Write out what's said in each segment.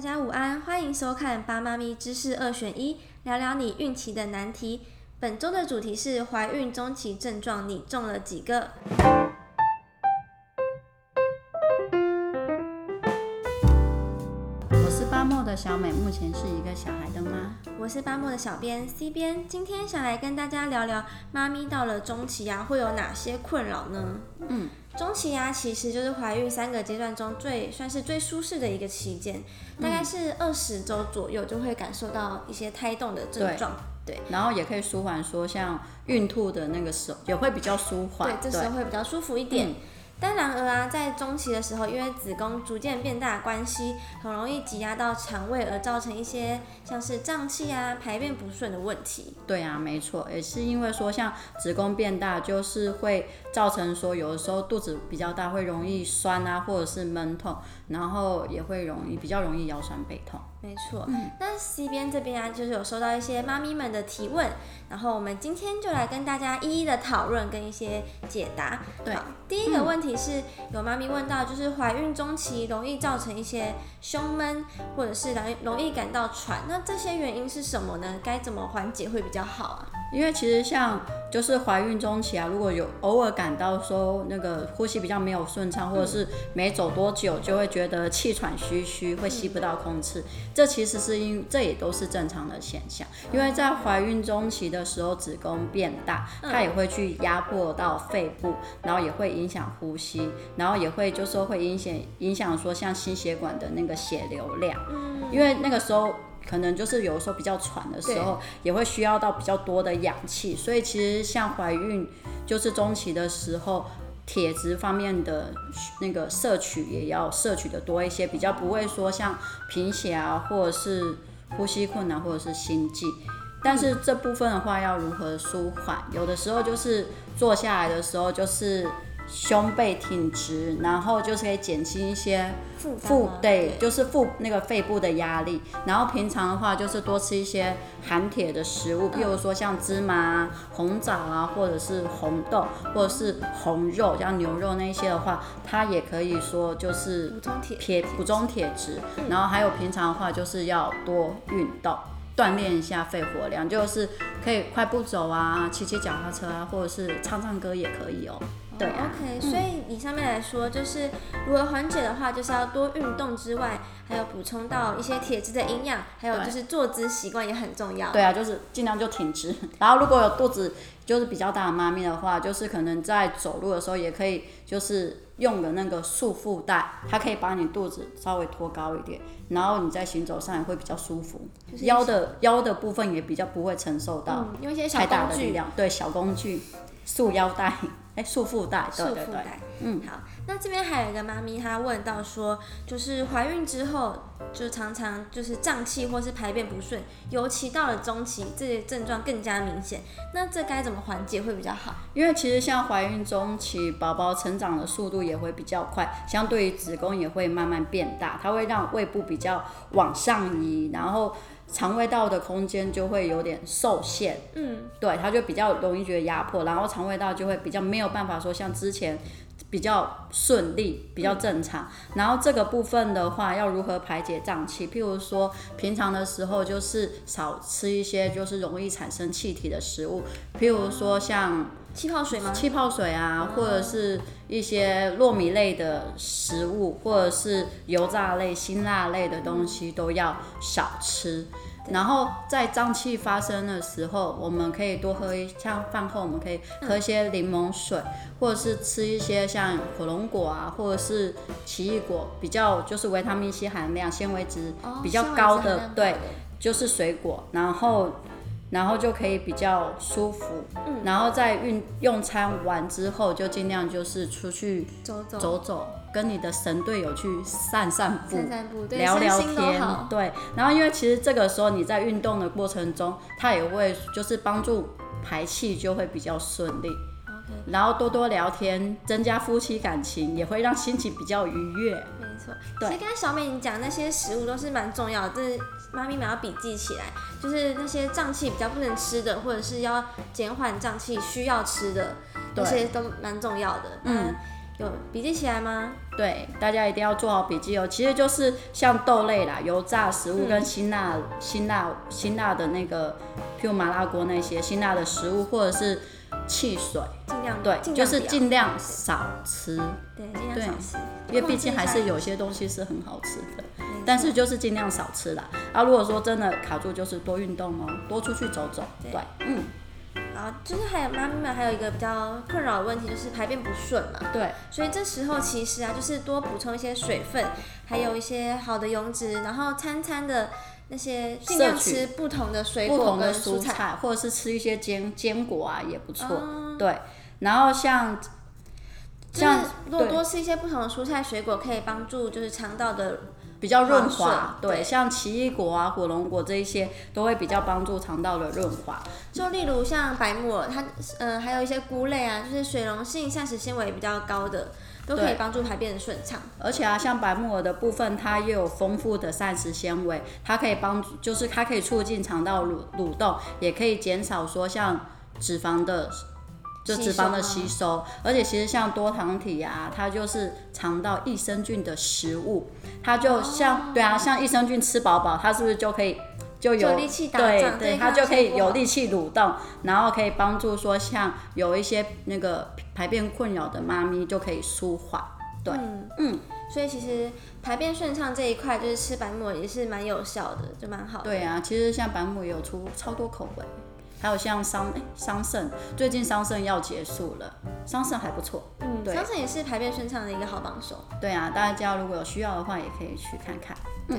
大家午安，欢迎收看《八妈咪知识二选一》，聊聊你孕期的难题。本周的主题是怀孕中期症状，你中了几个？我是八莫的小美，目前是一个小孩的妈。我是八莫的小编 C 编，今天想来跟大家聊聊妈咪到了中期啊，会有哪些困扰呢？嗯。中期呀、啊，其实就是怀孕三个阶段中最算是最舒适的一个期间，大概是二十周左右就会感受到一些胎动的症状，对，对，然后也可以舒缓说像孕吐的那个时候也会比较舒缓，对，这时候会比较舒服一点。嗯但然而啊，在中期的时候，因为子宫逐渐变大的关系，很容易挤压到肠胃，而造成一些像是胀气啊、排便不顺的问题。对啊，没错，也是因为说像子宫变大，就是会造成说有的时候肚子比较大，会容易酸啊，或者是闷痛，然后也会容易比较容易腰酸背痛。没错，嗯、那西边这边啊，就是有收到一些妈咪们的提问，然后我们今天就来跟大家一一的讨论跟一些解答。对，第一个问题是、嗯、有妈咪问到，就是怀孕中期容易造成一些胸闷，或者是容易容易感到喘，那这些原因是什么呢？该怎么缓解会比较好啊？因为其实像就是怀孕中期啊，如果有偶尔感到说那个呼吸比较没有顺畅，或者是没走多久就会觉得气喘吁吁，会吸不到空气，这其实是因这也都是正常的现象。因为在怀孕中期的时候，子宫变大，它也会去压迫到肺部，然后也会影响呼吸，然后也会就是说会影响影响说像心血管的那个血流量，因为那个时候。可能就是有的时候比较喘的时候，也会需要到比较多的氧气，所以其实像怀孕就是中期的时候，铁质方面的那个摄取也要摄取的多一些，比较不会说像贫血啊，或者是呼吸困难，或者是心悸。但是这部分的话要如何舒缓？有的时候就是坐下来的时候就是。胸背挺直，然后就是可以减轻一些腹对，就是腹那个肺部的压力。然后平常的话，就是多吃一些含铁的食物，譬如说像芝麻、红枣啊，或者是红豆，或者是红肉，像牛肉那些的话，它也可以说就是补充铁、补充铁质。然后还有平常的话，就是要多运动，锻炼一下肺活量，就是可以快步走啊，骑骑脚踏车啊，或者是唱唱歌也可以哦。对啊，OK，所以你上面来说，就是如何缓解的话，就是要多运动之外，还有补充到一些铁质的营养，还有就是坐姿习惯也很重要。对啊，就是尽量就挺直。然后如果有肚子就是比较大的妈咪的话，就是可能在走路的时候也可以，就是用的那个束腹带，它可以把你肚子稍微托高一点，然后你在行走上也会比较舒服，就是、腰的腰的部分也比较不会承受到用一些小工具、对，小工具，束腰带。哎，束腹带，对对对，嗯，好，那这边还有一个妈咪，她问到说，就是怀孕之后，就常常就是胀气或是排便不顺，尤其到了中期，这些症状更加明显。那这该怎么缓解会比较好？因为其实像怀孕中期，宝宝成长的速度也会比较快，相对于子宫也会慢慢变大，它会让胃部比较往上移，然后。肠胃道的空间就会有点受限，嗯，对，它就比较容易觉得压迫，然后肠胃道就会比较没有办法说像之前比较顺利、比较正常。嗯、然后这个部分的话，要如何排解胀气？譬如说，平常的时候就是少吃一些就是容易产生气体的食物，譬如说像。气泡水吗？气泡水啊，或者是一些糯米类的食物，或者是油炸类、辛辣类的东西都要少吃。然后在胀气发生的时候，我们可以多喝一，像饭后我们可以喝一些柠檬水，或者是吃一些像火龙果啊，或者是奇异果，比较就是维他命 C 含量、纤维质比较高的，对，就是水果，然后。然后就可以比较舒服，嗯，然后在运用餐完之后，就尽量就是出去走走走走，跟你的神队友去散散步，散散步，对，聊聊天，对。然后因为其实这个时候你在运动的过程中，它也会就是帮助排气，就会比较顺利。然后多多聊天，增加夫妻感情，也会让心情比较愉悦。没错，对。其实刚才小美你讲那些食物都是蛮重要的，这是妈咪们要笔记起来。就是那些胀气比较不能吃的，或者是要减缓胀气需要吃的，这些都蛮重要的。嗯，有笔记起来吗？对，大家一定要做好笔记哦。其实就是像豆类啦、油炸食物跟辛辣、嗯、辛辣、辛辣的那个，譬如麻辣锅那些辛辣的食物，或者是汽水，尽量对，量就是尽量少吃。对，尽量少吃。因为毕竟还是有些东西是很好吃的，但是就是尽量少吃啦。啊，如果说真的卡住，就是多运动哦，多出去走走。对，对嗯。啊，就是还有妈咪们还有一个比较困扰的问题，就是排便不顺嘛。对。所以这时候其实啊，就是多补充一些水分，还有一些好的油脂，然后餐餐的那些尽量吃不同的水果跟蔬菜，或者是吃一些坚坚果啊也不错。嗯、对。然后像像多多吃一些不同的蔬菜水果，可以帮助就是肠道的。比较润滑，对，对，像奇异果啊、火龙果这一些，都会比较帮助肠道的润滑。就例如像白木耳，它，嗯、呃，还有一些菇类啊，就是水溶性膳食纤维比较高的，都可以帮助排便的顺畅。而且啊，像白木耳的部分，它又有丰富的膳食纤维，它可以帮助，就是它可以促进肠道蠕蠕动，也可以减少说像脂肪的。就脂肪的吸收，而且其实像多糖体啊，它就是肠道益生菌的食物，它就像对啊，像益生菌吃饱饱，它是不是就可以就有力气打对对，它就可以有力气蠕动，然后可以帮助说像有一些那个排便困扰的妈咪就可以舒缓，对，嗯嗯，所以其实排便顺畅这一块，就是吃白木耳也是蛮有效的，就蛮好的。对啊，其实像白木耳也有出超多口味。还有像桑哎桑葚，最近桑葚要结束了，桑葚还不错。嗯，对桑葚也是排便顺畅的一个好帮手。对啊，大家如果有需要的话，也可以去看看。对，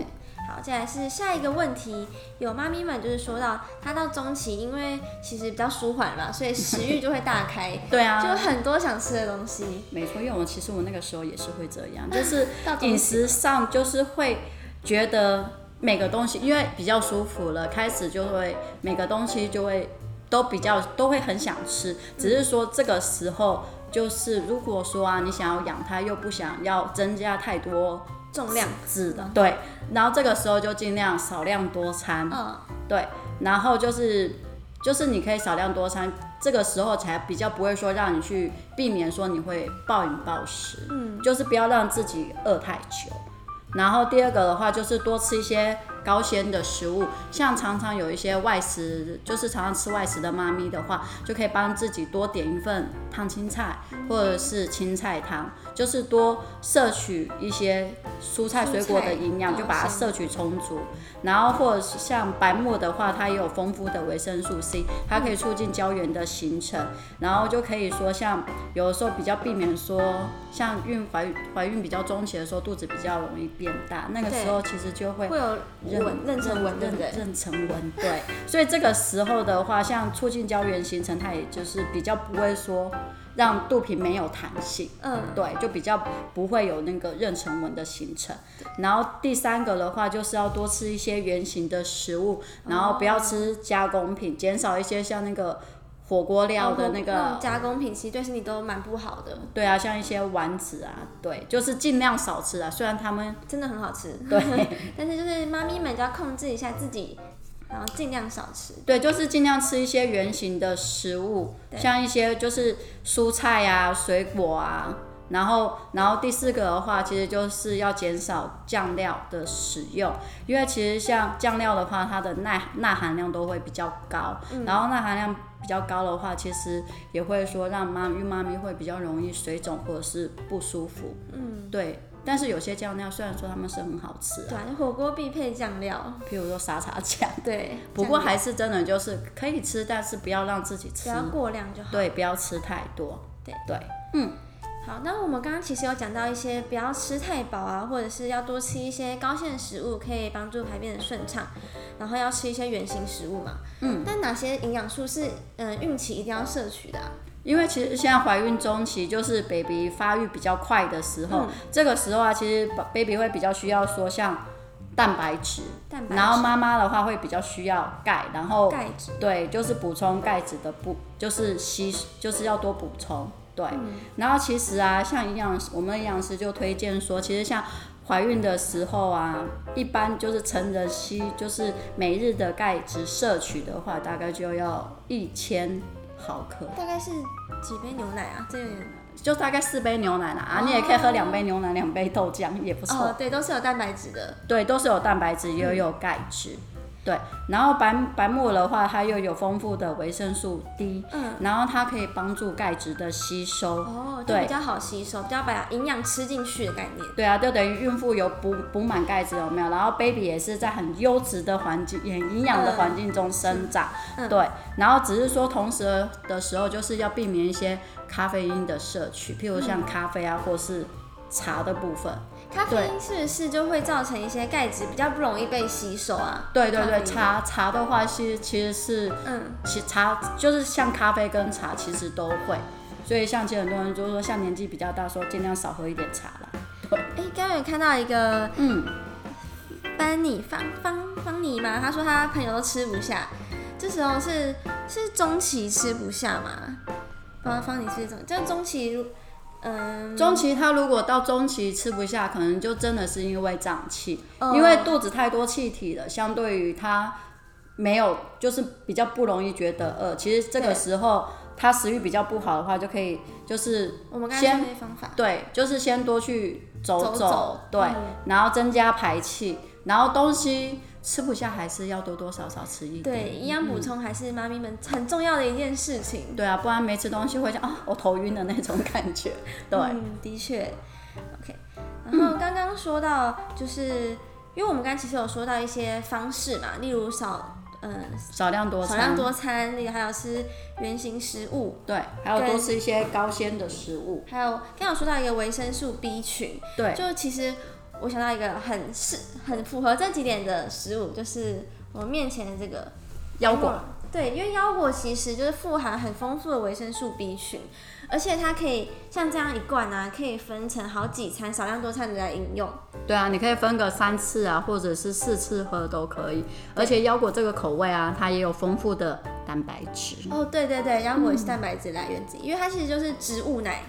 好，接下来是下一个问题，有妈咪们就是说到，她到中期，因为其实比较舒缓嘛，所以食欲就会大开。对啊，就很多想吃的东西。没错，因为我其实我那个时候也是会这样，就是 饮食上就是会觉得。每个东西因为比较舒服了，开始就会每个东西就会都比较都会很想吃，只是说这个时候就是如果说啊，你想要养它又不想要增加太多重量脂的，对，然后这个时候就尽量少量多餐，嗯，对，然后就是就是你可以少量多餐，这个时候才比较不会说让你去避免说你会暴饮暴食，嗯，就是不要让自己饿太久。然后第二个的话就是多吃一些高纤的食物，像常常有一些外食，就是常常吃外食的妈咪的话，就可以帮自己多点一份烫青菜或者是青菜汤，就是多摄取一些蔬菜水果的营养，就把它摄取充足。然后或者是像白木的话，它也有丰富的维生素 C，它可以促进胶原的形成，然后就可以说像有的时候比较避免说像孕怀怀孕比较中期的时候，肚子比较容易变大，那个时候其实就会会有妊妊娠纹，妊娠纹，对，所以这个时候的话，像促进胶原形成，它也就是比较不会说。让肚皮没有弹性，嗯，对，就比较不会有那个妊娠纹的形成。然后第三个的话，就是要多吃一些圆形的食物，然后不要吃加工品，减少一些像那个火锅料的那个、哦、加工品，其实对身体都蛮不好的。对啊，像一些丸子啊，对，就是尽量少吃啊。虽然他们真的很好吃，对，但是就是妈咪们就要控制一下自己。然后尽量少吃，对，就是尽量吃一些圆形的食物，像一些就是蔬菜啊、水果啊。然后，然后第四个的话，其实就是要减少酱料的使用，因为其实像酱料的话，它的钠钠含量都会比较高。嗯、然后钠含量比较高的话，其实也会说让妈孕妈咪会比较容易水肿或者是不舒服。嗯，对。但是有些酱料虽然说他们是很好吃，对，火锅必配酱料，譬如说沙茶酱，对，不过还是真的就是可以吃，但是不要让自己吃，不要过量就好，对，不要吃太多，对。对，嗯，好，那我们刚刚其实有讲到一些不要吃太饱啊，或者是要多吃一些高纤食物，可以帮助排便的顺畅，然后要吃一些原型食物嘛，嗯，但哪些营养素是嗯孕期一定要摄取的啊？因为其实现在怀孕中期就是 baby 发育比较快的时候，嗯、这个时候啊，其实 baby 会比较需要说像蛋白质，蛋白质，然后妈妈的话会比较需要钙，然后钙质，对，就是补充钙质的补就是吸就是要多补充，对，嗯、然后其实啊，像营养师，我们营养师就推荐说，其实像怀孕的时候啊，一般就是成人吸就是每日的钙质摄取的话，大概就要一千。毫克，大概是几杯牛奶啊？这就大概四杯牛奶啦，啊，你也可以喝两杯牛奶，两杯豆浆也不错。哦，对，都是有蛋白质的。对，都是有蛋白质，也有钙质。嗯对，然后白白木耳的话，它又有丰富的维生素 D，嗯，然后它可以帮助钙质的吸收，哦，对，比较好吸收，比较把营养吃进去的概念。对啊，就等于孕妇有补补满钙质有没有？然后 baby 也是在很优质的环境、很营养的环境中生长，嗯、对。然后只是说同时的时候，就是要避免一些咖啡因的摄取，譬如像咖啡啊，或是茶的部分。咖啡因是不是就会造成一些钙质比较不容易被吸收啊？对对对，茶茶的话其实其实是，嗯，其茶就是像咖啡跟茶其实都会，所以像其实很多人就是说，像年纪比较大，说尽量少喝一点茶啦。对，哎，刚刚有看到一个，嗯，班尼方方方尼吗？他说他朋友都吃不下，这时候是是中期吃不下吗？方方尼是怎么，就是中期。嗯，中期他如果到中期吃不下，可能就真的是因为胀气，哦、因为肚子太多气体了，相对于他没有，就是比较不容易觉得饿。其实这个时候他食欲比较不好的话，就可以就是我们先对，就是先多去走走，走走对，嗯、然后增加排气，然后东西。吃不下还是要多多少少吃一点。对，营养补充还是妈咪们很重要的一件事情。嗯、对啊，不然没吃东西会像啊，我头晕的那种感觉。对，嗯、的确。OK，然后刚刚说到，就是、嗯、因为我们刚刚其实有说到一些方式嘛，例如少嗯少量多餐，少量多餐，还有吃原型食物，对，还有多吃一些高纤的食物，还有刚刚有说到一个维生素 B 群，对，就其实。我想到一个很适、很符合这几点的食物，就是我面前的这个腰果。对，因为腰果其实就是富含很丰富的维生素 B 群，而且它可以像这样一罐啊，可以分成好几餐，少量多餐的来饮用。对啊，你可以分个三次啊，或者是四次喝都可以。而且腰果这个口味啊，它也有丰富的蛋白质。哦，对对对，腰果也是蛋白质来源之一，嗯、因为它其实就是植物奶。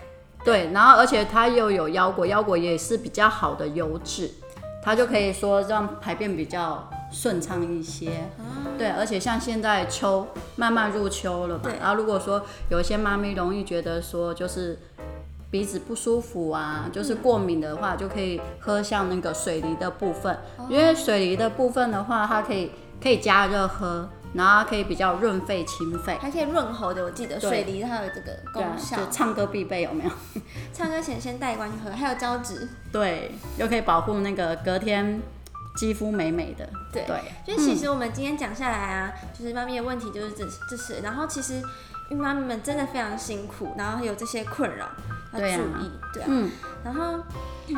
对，然后而且它又有腰果，腰果也是比较好的油脂，它就可以说让排便比较顺畅一些。嗯、对，而且像现在秋慢慢入秋了嘛，然后如果说有一些妈咪容易觉得说就是鼻子不舒服啊，就是过敏的话，嗯、就可以喝像那个水梨的部分，哦、因为水梨的部分的话，它可以可以加热喝。然后可以比较润肺清肺，还可以润喉的。我记得水梨它有这个功效，就唱歌必备有没有？唱歌前先带一罐去喝，还有胶质，对，又可以保护那个隔天肌肤美美的。对，所以其实我们今天讲下来啊，嗯、就是妈咪的问题就是这这些，然后其实孕妈咪们真的非常辛苦，然后有这些困扰要注意，对啊，对啊嗯，然后。嗯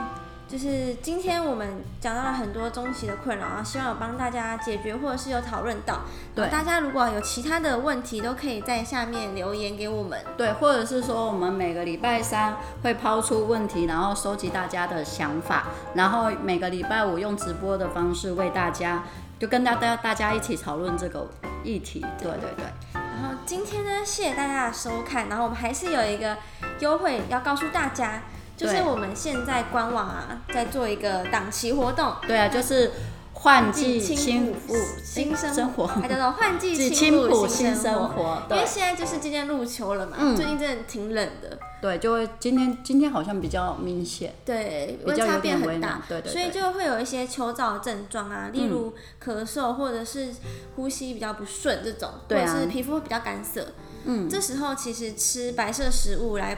就是今天我们讲到了很多中期的困扰，然后希望有帮大家解决，或者是有讨论到。对，大家如果有其他的问题，都可以在下面留言给我们。对，或者是说我们每个礼拜三会抛出问题，然后收集大家的想法，然后每个礼拜五用直播的方式为大家，就跟大家大家一起讨论这个议题。对对对。然后今天呢，谢谢大家的收看，然后我们还是有一个优惠要告诉大家。就是我们现在官网啊，在做一个档期活动。对啊，就是换季轻抚 新生活，还叫做换季轻抚新生活。因为现在就是今天入秋了嘛，嗯、最近真的挺冷的。对，就会今天今天好像比较明显，对，温差变很大，对，对对，所以就会有一些秋燥的症状啊，例如咳嗽或者是呼吸比较不顺这种，或者是皮肤比较干涩。嗯，这时候其实吃白色食物来。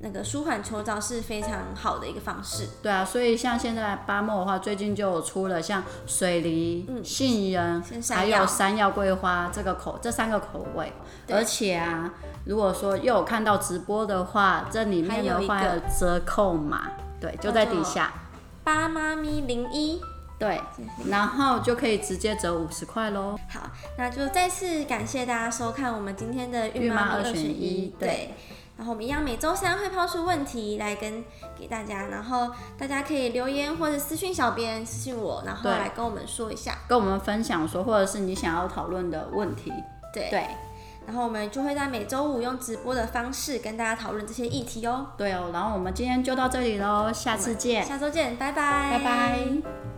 那个舒缓秋燥是非常好的一个方式。对啊，所以像现在巴莫的话，最近就有出了像水梨、嗯、杏仁，还有山药桂花这个口这三个口味。对而且啊，如果说又有看到直播的话，这里面的话有折扣码，对，就在底下。八妈咪零一，对，然后就可以直接折五十块喽。好，那就再次感谢大家收看我们今天的孕妈二选一，对。对然后我们一样每周三会抛出问题来跟给大家，然后大家可以留言或者私信小编私信我，然后来跟我们说一下，跟我们分享说，或者是你想要讨论的问题。对对，然后我们就会在每周五用直播的方式跟大家讨论这些议题哦。对哦，然后我们今天就到这里喽，下次见，下周见，拜拜，拜拜。